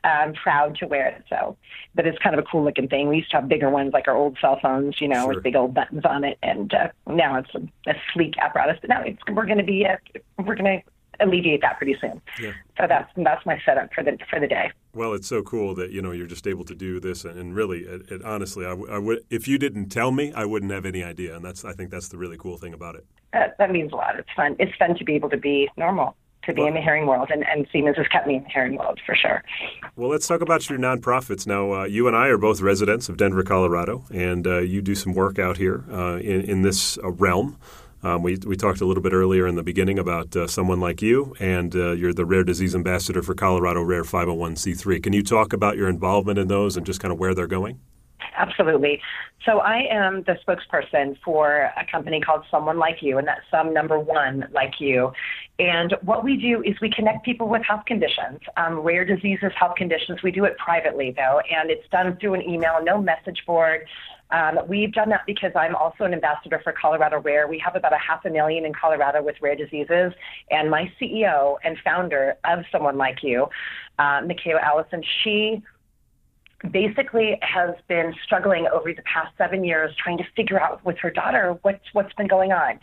I'm proud to wear it. So, but it's kind of a cool looking thing. We used to have bigger ones, like our old cell phones, you know, sure. with big old buttons on it, and uh, now it's a, a sleek apparatus. But now it's, we're going to be uh, we're going to alleviate that pretty soon. Yeah. So that's that's my setup for the for the day. Well, it's so cool that you know you're just able to do this, and, really, it, it, honestly, I, w- I would if you didn't tell me, I wouldn't have any idea, and that's I think that's the really cool thing about it. That, that means a lot. It's fun. It's fun to be able to be normal to be well, in the hearing world, and, and Siemens has kept me in the hearing world for sure. Well, let's talk about your nonprofits now. Uh, you and I are both residents of Denver, Colorado, and uh, you do some work out here uh, in, in this uh, realm. Um, we, we talked a little bit earlier in the beginning about uh, someone like you, and uh, you're the rare disease ambassador for Colorado Rare 501c3. Can you talk about your involvement in those and just kind of where they're going? Absolutely. So I am the spokesperson for a company called Someone Like You, and that's some number one like you. And what we do is we connect people with health conditions, um, rare diseases, health conditions. We do it privately though, and it's done through an email, no message board. Um, we've done that because I'm also an ambassador for Colorado Rare. We have about a half a million in Colorado with rare diseases. And my CEO and founder of Someone Like You, uh, Allison, she basically has been struggling over the past seven years trying to figure out with her daughter what's what's been going on.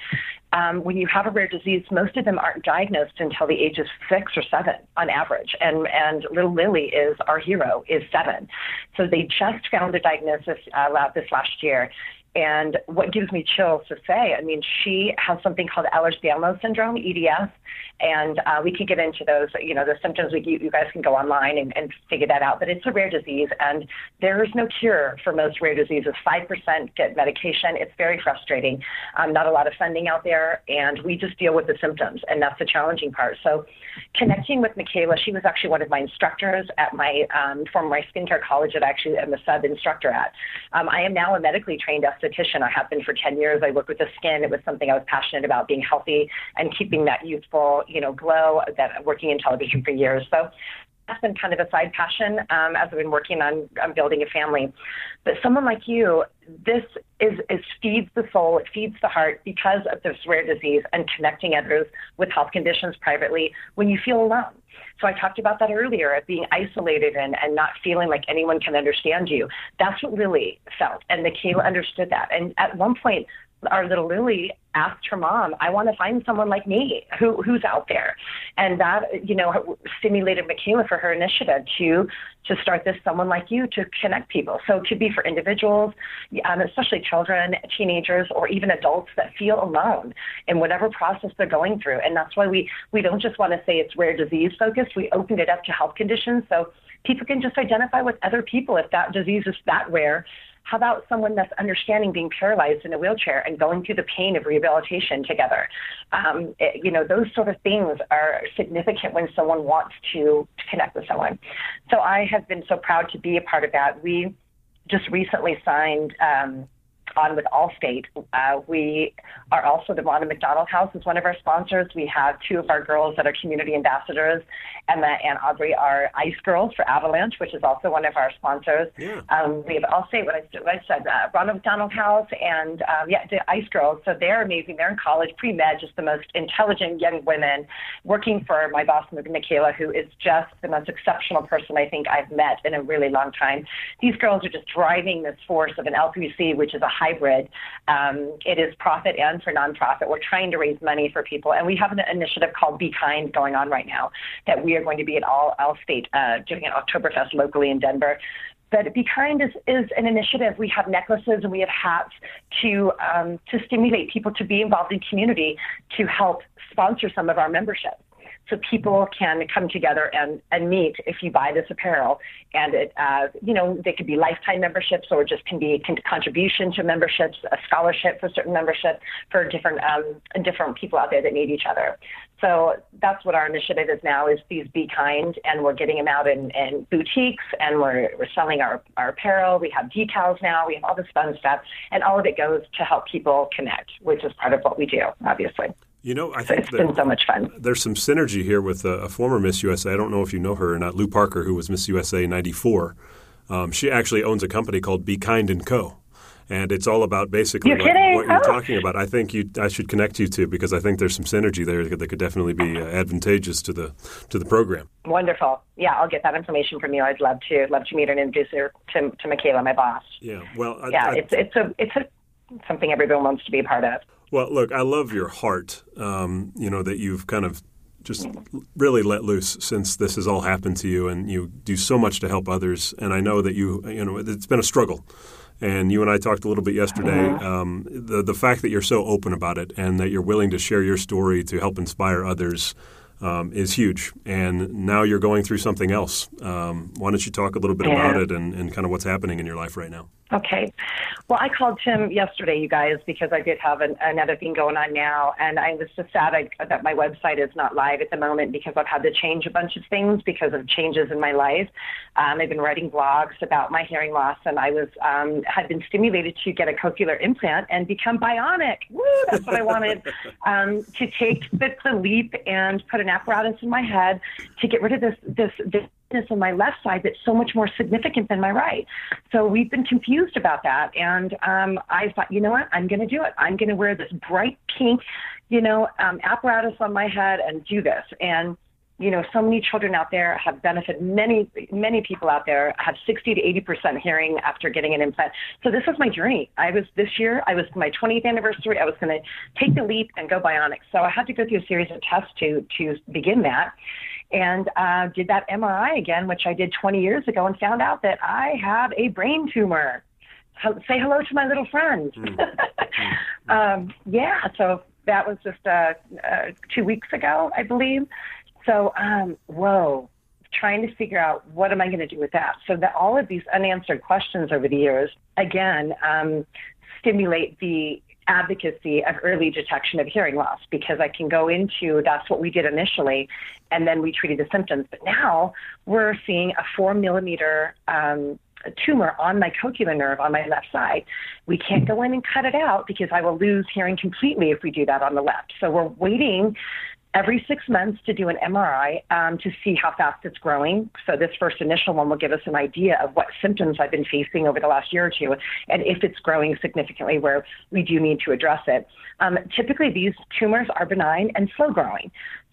Um, when you have a rare disease, most of them aren't diagnosed until the age of six or seven on average. And and little Lily is our hero, is seven. So they just found a diagnosis uh, this last year. And what gives me chills to say, I mean, she has something called Ehlers-Danlos syndrome, EDS, and uh, we can get into those, you know, the symptoms. We, you guys can go online and, and figure that out. But it's a rare disease, and there is no cure for most rare diseases. Five percent get medication. It's very frustrating. Um, not a lot of funding out there, and we just deal with the symptoms, and that's the challenging part. So, connecting with Michaela, she was actually one of my instructors at my um, from my skincare college that I actually am a sub instructor at. Um, I am now a medically trained esthetician. I have been for 10 years. I work with the skin. It was something I was passionate about, being healthy and keeping that youthful, you know, glow. That working in television for years. So that's been kind of a side passion um, as I've been working on, on building a family. But someone like you, this is, is feeds the soul, it feeds the heart because of this rare disease and connecting others with health conditions privately when you feel alone. So I talked about that earlier, of being isolated and, and not feeling like anyone can understand you. That's what Lily felt, and Michaela understood that. And at one point, our little Lily asked her mom, I want to find someone like me who who's out there. And that, you know, stimulated Michaela for her initiative to to start this someone like you to connect people. So it could be for individuals, um, especially children, teenagers, or even adults that feel alone in whatever process they're going through. And that's why we we don't just want to say it's rare disease focused. We opened it up to health conditions so people can just identify with other people if that disease is that rare how about someone that's understanding being paralyzed in a wheelchair and going through the pain of rehabilitation together? Um, it, you know, those sort of things are significant when someone wants to, to connect with someone. So I have been so proud to be a part of that. We just recently signed. Um, on with Allstate. Uh, we are also the Ronald McDonald House is one of our sponsors. We have two of our girls that are community ambassadors. Emma and Aubrey are Ice Girls for Avalanche, which is also one of our sponsors. Yeah. Um, we have Allstate, what I, what I said, uh, Ronald McDonald House, and um, yeah, the Ice Girls. So they're amazing. They're in college, pre med, just the most intelligent young women working for my boss, Michaela, who is just the most exceptional person I think I've met in a really long time. These girls are just driving this force of an LPC, which is a hybrid. Um, it is profit and for nonprofit. We're trying to raise money for people, and we have an initiative called Be Kind going on right now that we are going to be at all state uh, doing an Oktoberfest locally in Denver. But Be Kind is, is an initiative. We have necklaces and we have hats to um, to stimulate people to be involved in community to help sponsor some of our membership so people can come together and, and meet if you buy this apparel. And it, uh, you know, they could be lifetime memberships or just can be con- contribution to memberships, a scholarship for certain membership for different um, different people out there that need each other. So that's what our initiative is now is these Be Kind, and we're getting them out in, in boutiques, and we're, we're selling our, our apparel. We have decals now. We have all this fun stuff, and all of it goes to help people connect, which is part of what we do, obviously. You know, I think it's been so much fun. There's some synergy here with a, a, former Miss USA. I don't know if you know her or not, Lu Parker, who was Miss USA '94. Um, she actually owns a company called Be Kind and Co. And it's all about basically you're what, what, you're oh. talking about. I think you, I should connect you to because I think there's some synergy there that could definitely be uh, advantageous to the to the program. Wonderful. Yeah, I'll get that information from you. I'd love to love to meet her and introduce her to, to Michaela, my boss. Yeah. Well. I, yeah, I, it's it's a it's a something everyone wants to be a part of. Well, look, I love your heart. Um, you know that you've kind of just really let loose since this has all happened to you, and you do so much to help others. And I know that you, you know, it's been a struggle. And you and I talked a little bit yesterday. Um, the the fact that you're so open about it and that you're willing to share your story to help inspire others um, is huge. And now you're going through something else. Um, why don't you talk a little bit yeah. about it and, and kind of what's happening in your life right now? Okay. Well, I called Tim yesterday, you guys, because I did have an, another thing going on now, and I was just sad I, that my website is not live at the moment because I've had to change a bunch of things because of changes in my life. Um, I've been writing blogs about my hearing loss, and I was um, had been stimulated to get a cochlear implant and become bionic. Woo! That's what I wanted um, to take the, the leap and put an apparatus in my head to get rid of this this this on my left side that's so much more significant than my right. So we've been confused about that. And um, I thought, you know what? I'm going to do it. I'm going to wear this bright pink, you know, um, apparatus on my head and do this. And you know, so many children out there have benefited. Many, many people out there have 60 to 80 percent hearing after getting an implant. So this was my journey. I was this year. I was my 20th anniversary. I was going to take the leap and go bionic. So I had to go through a series of tests to to begin that and uh, did that MRI again, which I did 20 years ago, and found out that I have a brain tumor. say hello to my little friend. Mm-hmm. um, yeah, so that was just uh, uh, two weeks ago, I believe. So, um, whoa, trying to figure out what am I going to do with that. So that all of these unanswered questions over the years, again, um, stimulate the advocacy of early detection of hearing loss because I can go into that's what we did initially, and then we treated the symptoms. But now we're seeing a four millimeter um, tumor on my cochlear nerve on my left side. We can't go in and cut it out because I will lose hearing completely if we do that on the left. So we're waiting every six months to do an MRI um, to see how fast it's growing. So this first initial one will give us an idea of what symptoms I've been facing over the last year or two, and if it's growing significantly where we do need to address it. Um, typically, these tumors are benign and slow growing.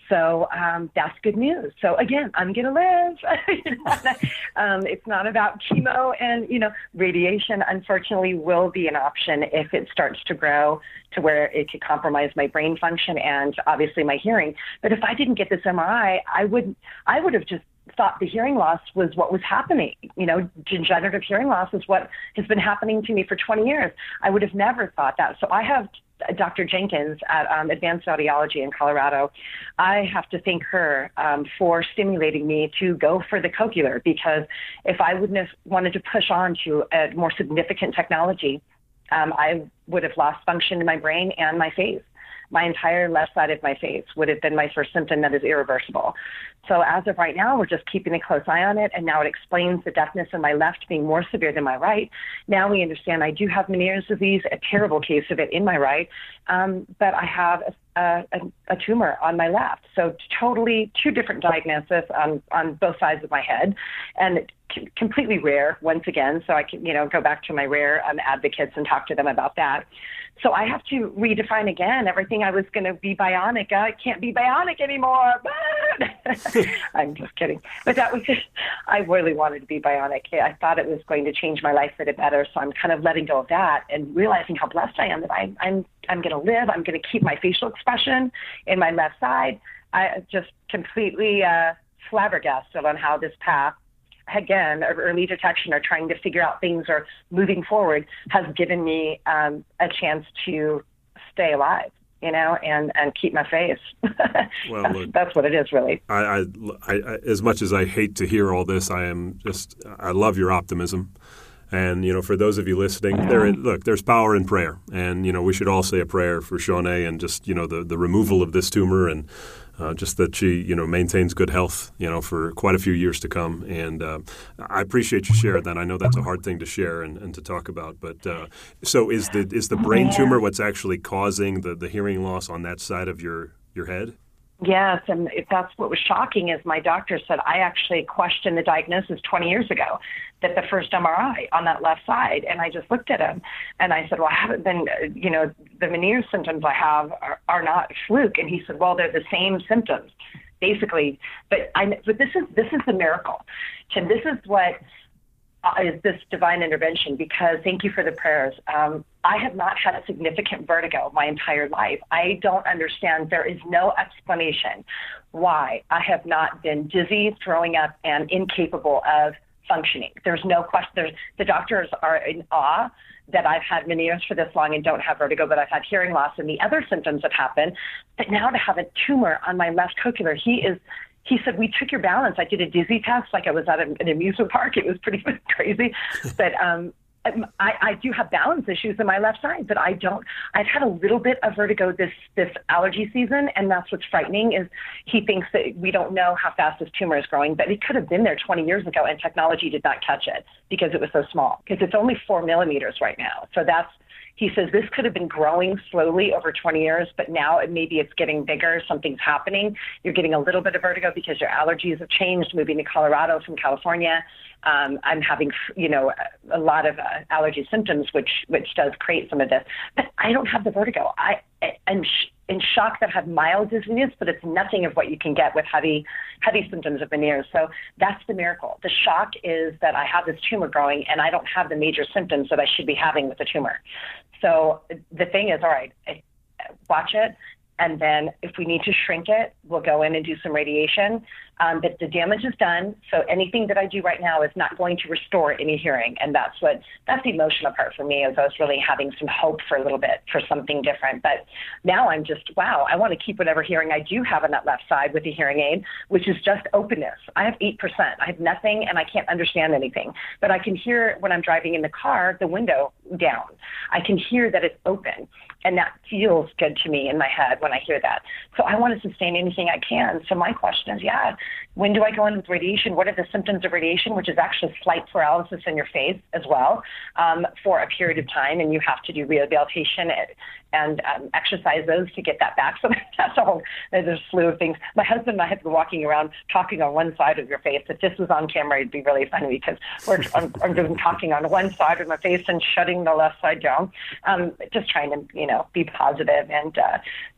So um, that's good news. So again, I'm going to live. um, it's not about chemo and, you know, radiation unfortunately will be an option if it starts to grow to where it could compromise my brain function and obviously my hearing. But if I didn't get this MRI, I would, I would have just thought the hearing loss was what was happening. You know, degenerative hearing loss is what has been happening to me for 20 years. I would have never thought that. So I have Dr. Jenkins at um, Advanced Audiology in Colorado. I have to thank her um, for stimulating me to go for the cochlear because if I wouldn't have wanted to push on to a more significant technology, um, I would have lost function in my brain and my face my entire left side of my face would have been my first symptom that is irreversible. So as of right now, we're just keeping a close eye on it, and now it explains the deafness in my left being more severe than my right. Now we understand I do have Meniere's disease, a terrible case of it in my right, um, but I have a, a, a tumor on my left. So totally two different diagnoses on on both sides of my head, and completely rare once again. So I can you know go back to my rare um, advocates and talk to them about that. So I have to redefine again everything I was going to be bionic. I can't be bionic anymore. I'm just kidding. But that was just, I really wanted to be bionic. I thought it was going to change my life for the better. So I'm kind of letting go of that and realizing how blessed I am that I, I'm I'm going to live. I'm going to keep my facial expression in my left side. I just completely uh, flabbergasted on how this path again, early detection or trying to figure out things or moving forward has given me um, a chance to stay alive you know, and and keep my face. well, that's, look, that's, what it is, really. I, I, I, as much as I hate to hear all this, I am just I love your optimism. And you know, for those of you listening, there look, there's power in prayer, and you know, we should all say a prayer for Shawnae and just you know the the removal of this tumor and uh, just that she, you know, maintains good health, you know, for quite a few years to come. And uh, I appreciate you sharing that. I know that's a hard thing to share and, and to talk about. But uh, so is the is the brain tumor what's actually causing the, the hearing loss on that side of your your head? Yes, and that's what was shocking is my doctor said I actually questioned the diagnosis 20 years ago that the first MRI on that left side, and I just looked at him and I said, well, I haven't been, you know, the Meniere's symptoms I have are, are not fluke, and he said, well, they're the same symptoms, basically. But I, but this is this is the miracle, and this is what uh, is this divine intervention because thank you for the prayers. Um, I have not had a significant vertigo my entire life. I don't understand. There is no explanation why I have not been dizzy, throwing up, and incapable of functioning. There's no question. There's, the doctors are in awe that I've had Meniere's for this long and don't have vertigo, but I've had hearing loss and the other symptoms that happen. But now to have a tumor on my left cochlear, he is he said, We took your balance. I did a dizzy test like I was at an amusement park. It was pretty crazy. but um, I, I do have balance issues in my left side, but I don't. I've had a little bit of vertigo this this allergy season, and that's what's frightening. Is he thinks that we don't know how fast this tumor is growing, but it could have been there 20 years ago, and technology did not catch it because it was so small. Because it's only four millimeters right now, so that's he says this could have been growing slowly over 20 years, but now it, maybe it's getting bigger. Something's happening. You're getting a little bit of vertigo because your allergies have changed. Moving to Colorado from California, um, I'm having you know a lot of uh, allergy symptoms, which which does create some of this. But I don't have the vertigo. I am sh- in shock that have mild dizziness, but it's nothing of what you can get with heavy heavy symptoms of Meniere's. So that's the miracle. The shock is that I have this tumor growing and I don't have the major symptoms that I should be having with the tumor. So the thing is, all right, watch it. And then if we need to shrink it, we'll go in and do some radiation. Um, but the damage is done. So anything that I do right now is not going to restore any hearing. And that's what, that's the emotional part for me is I was really having some hope for a little bit for something different. But now I'm just, wow, I want to keep whatever hearing I do have on that left side with the hearing aid, which is just openness. I have 8%. I have nothing and I can't understand anything. But I can hear when I'm driving in the car, the window down. I can hear that it's open. And that feels good to me in my head when I hear that. So I want to sustain anything I can. So my question is, yeah, when do I go in with radiation? What are the symptoms of radiation, which is actually slight paralysis in your face as well um, for a period of time, and you have to do rehabilitation and um, exercise those to get that back. So that's a whole, there's a slew of things. My husband and I have been walking around talking on one side of your face. If this was on camera, it'd be really funny because we're I'm, I'm talking on one side of my face and shutting the left side down. Um, just trying to, you know, be positive and uh,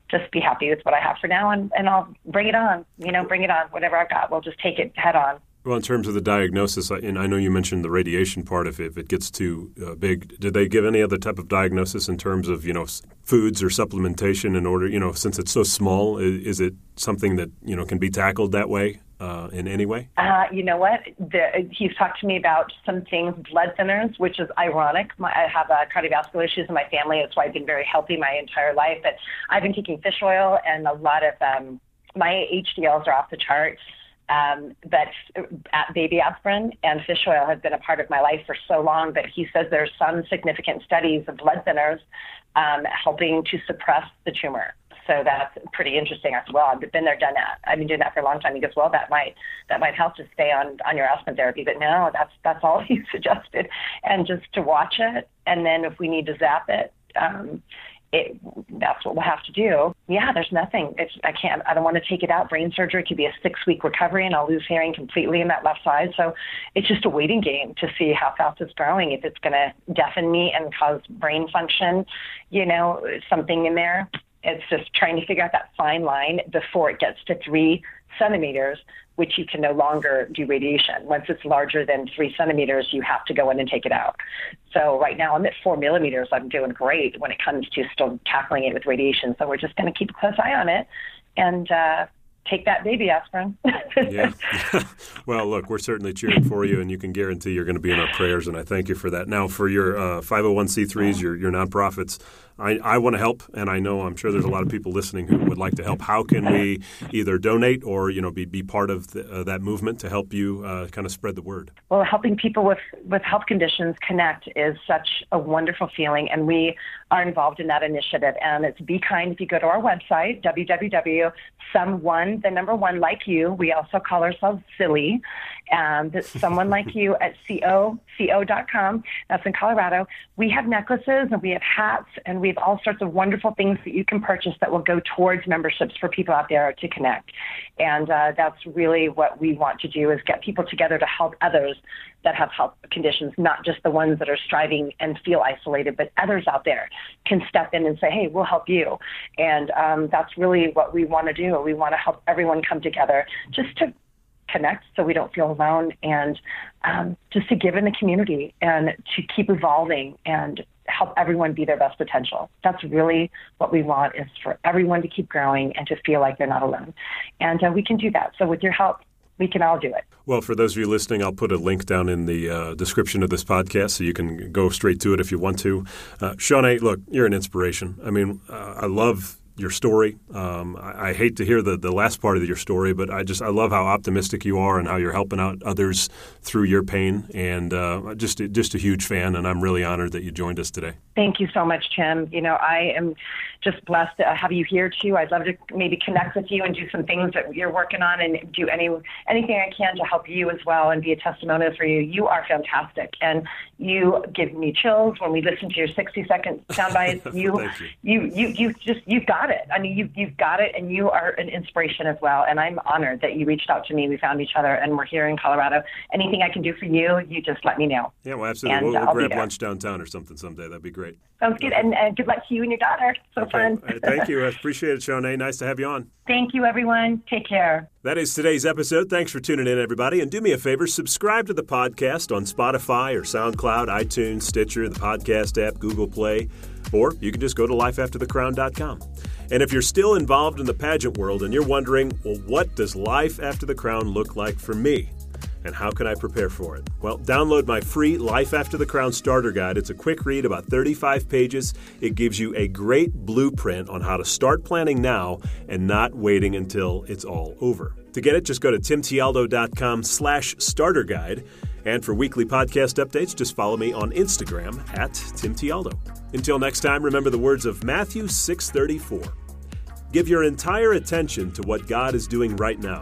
just be happy with what I have for now, and, and I'll bring it on. You know, bring it on. Whatever I've got, we'll just take it head on. Well, in terms of the diagnosis, and I know you mentioned the radiation part. If, if it gets too uh, big, did they give any other type of diagnosis in terms of you know foods or supplementation in order you know since it's so small? Is, it something that you know can be tackled that way uh, in any way? Uh, you know what? The, he's talked to me about some things, blood thinners, which is ironic. My, I have uh, cardiovascular issues in my family. That's why I've been very healthy my entire life. But I've been taking fish oil and a lot of um, my HDLs are off the charts. Um, but baby aspirin and fish oil have been a part of my life for so long that he says there's some significant studies of blood thinners um, helping to suppress the tumor. So that's pretty interesting as well. I've been there, done that. I've been doing that for a long time. He goes, well, that might that might help to stay on on your aspirin therapy. But no, that's that's all he suggested, and just to watch it, and then if we need to zap it, um, it, that's what we'll have to do. Yeah, there's nothing. It's, I can't, I don't want to take it out. Brain surgery could be a six week recovery and I'll lose hearing completely in that left side. So it's just a waiting game to see how fast it's growing. If it's going to deafen me and cause brain function, you know, something in there. It's just trying to figure out that fine line before it gets to three centimeters which you can no longer do radiation. Once it's larger than three centimeters, you have to go in and take it out. So right now I'm at four millimeters. I'm doing great when it comes to still tackling it with radiation. So we're just going to keep a close eye on it and uh, take that baby aspirin. yeah. well, look, we're certainly cheering for you, and you can guarantee you're going to be in our prayers, and I thank you for that. Now, for your uh, 501c3s, your, your nonprofits, I, I want to help, and I know I'm sure there's a lot of people listening who would like to help. How can we either donate or you know be, be part of the, uh, that movement to help you uh, kind of spread the word? Well, helping people with with health conditions connect is such a wonderful feeling, and we are involved in that initiative. And it's Be Kind. If you go to our website, www.someone, the number one like you. We also call ourselves silly, and someone like you at co co.com. That's in Colorado. We have necklaces and we have hats and we have all sorts of wonderful things that you can purchase that will go towards memberships for people out there to connect. And uh, that's really what we want to do is get people together to help others that have health conditions, not just the ones that are striving and feel isolated, but others out there can step in and say, hey, we'll help you. And um, that's really what we want to do. We want to help everyone come together just to connect so we don't feel alone and um, just to give in the community and to keep evolving and help everyone be their best potential. That's really what we want is for everyone to keep growing and to feel like they're not alone. And uh, we can do that. So with your help, we can all do it. Well, for those of you listening, I'll put a link down in the uh, description of this podcast so you can go straight to it if you want to. Uh, Shawnae, look, you're an inspiration. I mean, uh, I love your story. Um, I, I, hate to hear the, the last part of your story, but I just I love how optimistic you are and how you're helping out others through your pain. And uh, just just a huge fan, and I'm really honored that you joined us today. Thank you so much, Tim. You know, I am just blessed to have you here too. I'd love to maybe connect with you and do some things that you're working on, and do any anything I can to help you as well, and be a testimonial for you. You are fantastic, and you give me chills when we listen to your 60 second sound bites. you, you, you, you just you've got got it. I mean, you, you've got it, and you are an inspiration as well. And I'm honored that you reached out to me. We found each other, and we're here in Colorado. Anything I can do for you, you just let me know. Yeah, well, absolutely. And, we'll, we'll grab lunch downtown or something someday. That'd be great. Sounds good. And, and good luck to you and your daughter. So okay. fun. Right, thank you. I appreciate it, Shawnae. Nice to have you on. Thank you, everyone. Take care. That is today's episode. Thanks for tuning in, everybody. And do me a favor subscribe to the podcast on Spotify or SoundCloud, iTunes, Stitcher, the podcast app, Google Play, or you can just go to lifeafterthecrown.com. And if you're still involved in the pageant world and you're wondering, well, what does life after the crown look like for me? And how can I prepare for it? Well, download my free Life After the Crown starter guide. It's a quick read, about 35 pages. It gives you a great blueprint on how to start planning now and not waiting until it's all over. To get it, just go to timtialdo.com slash starter guide. And for weekly podcast updates, just follow me on Instagram at timtialdo. Until next time, remember the words of Matthew 6:34. Give your entire attention to what God is doing right now,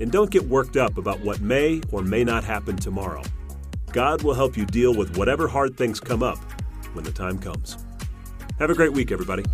and don't get worked up about what may or may not happen tomorrow. God will help you deal with whatever hard things come up when the time comes. Have a great week, everybody.